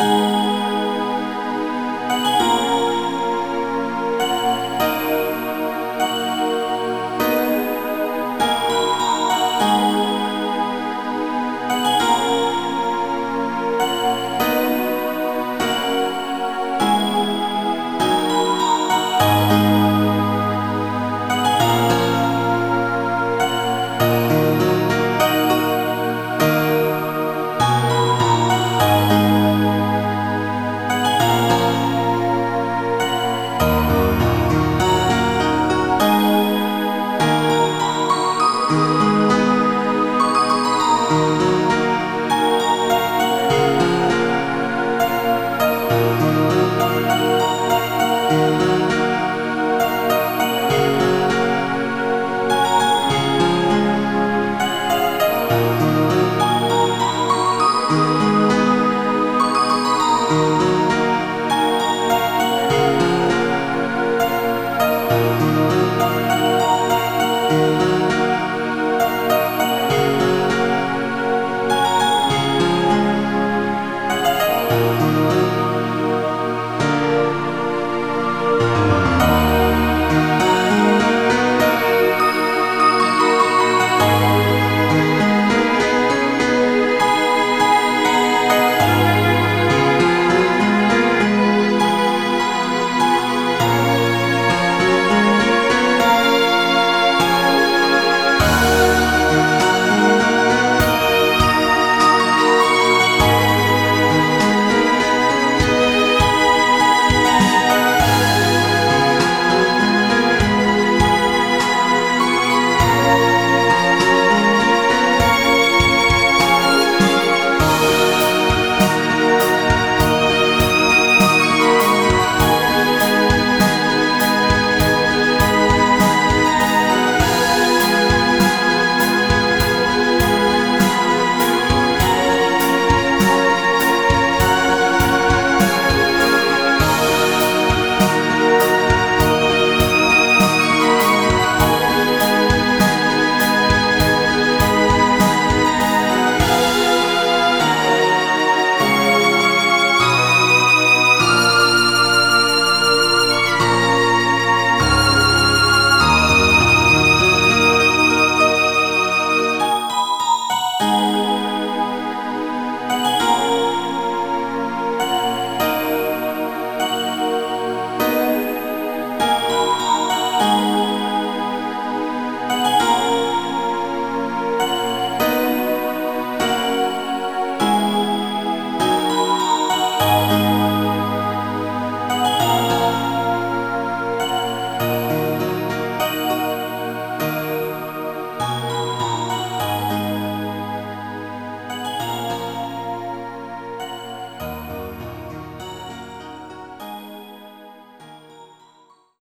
Música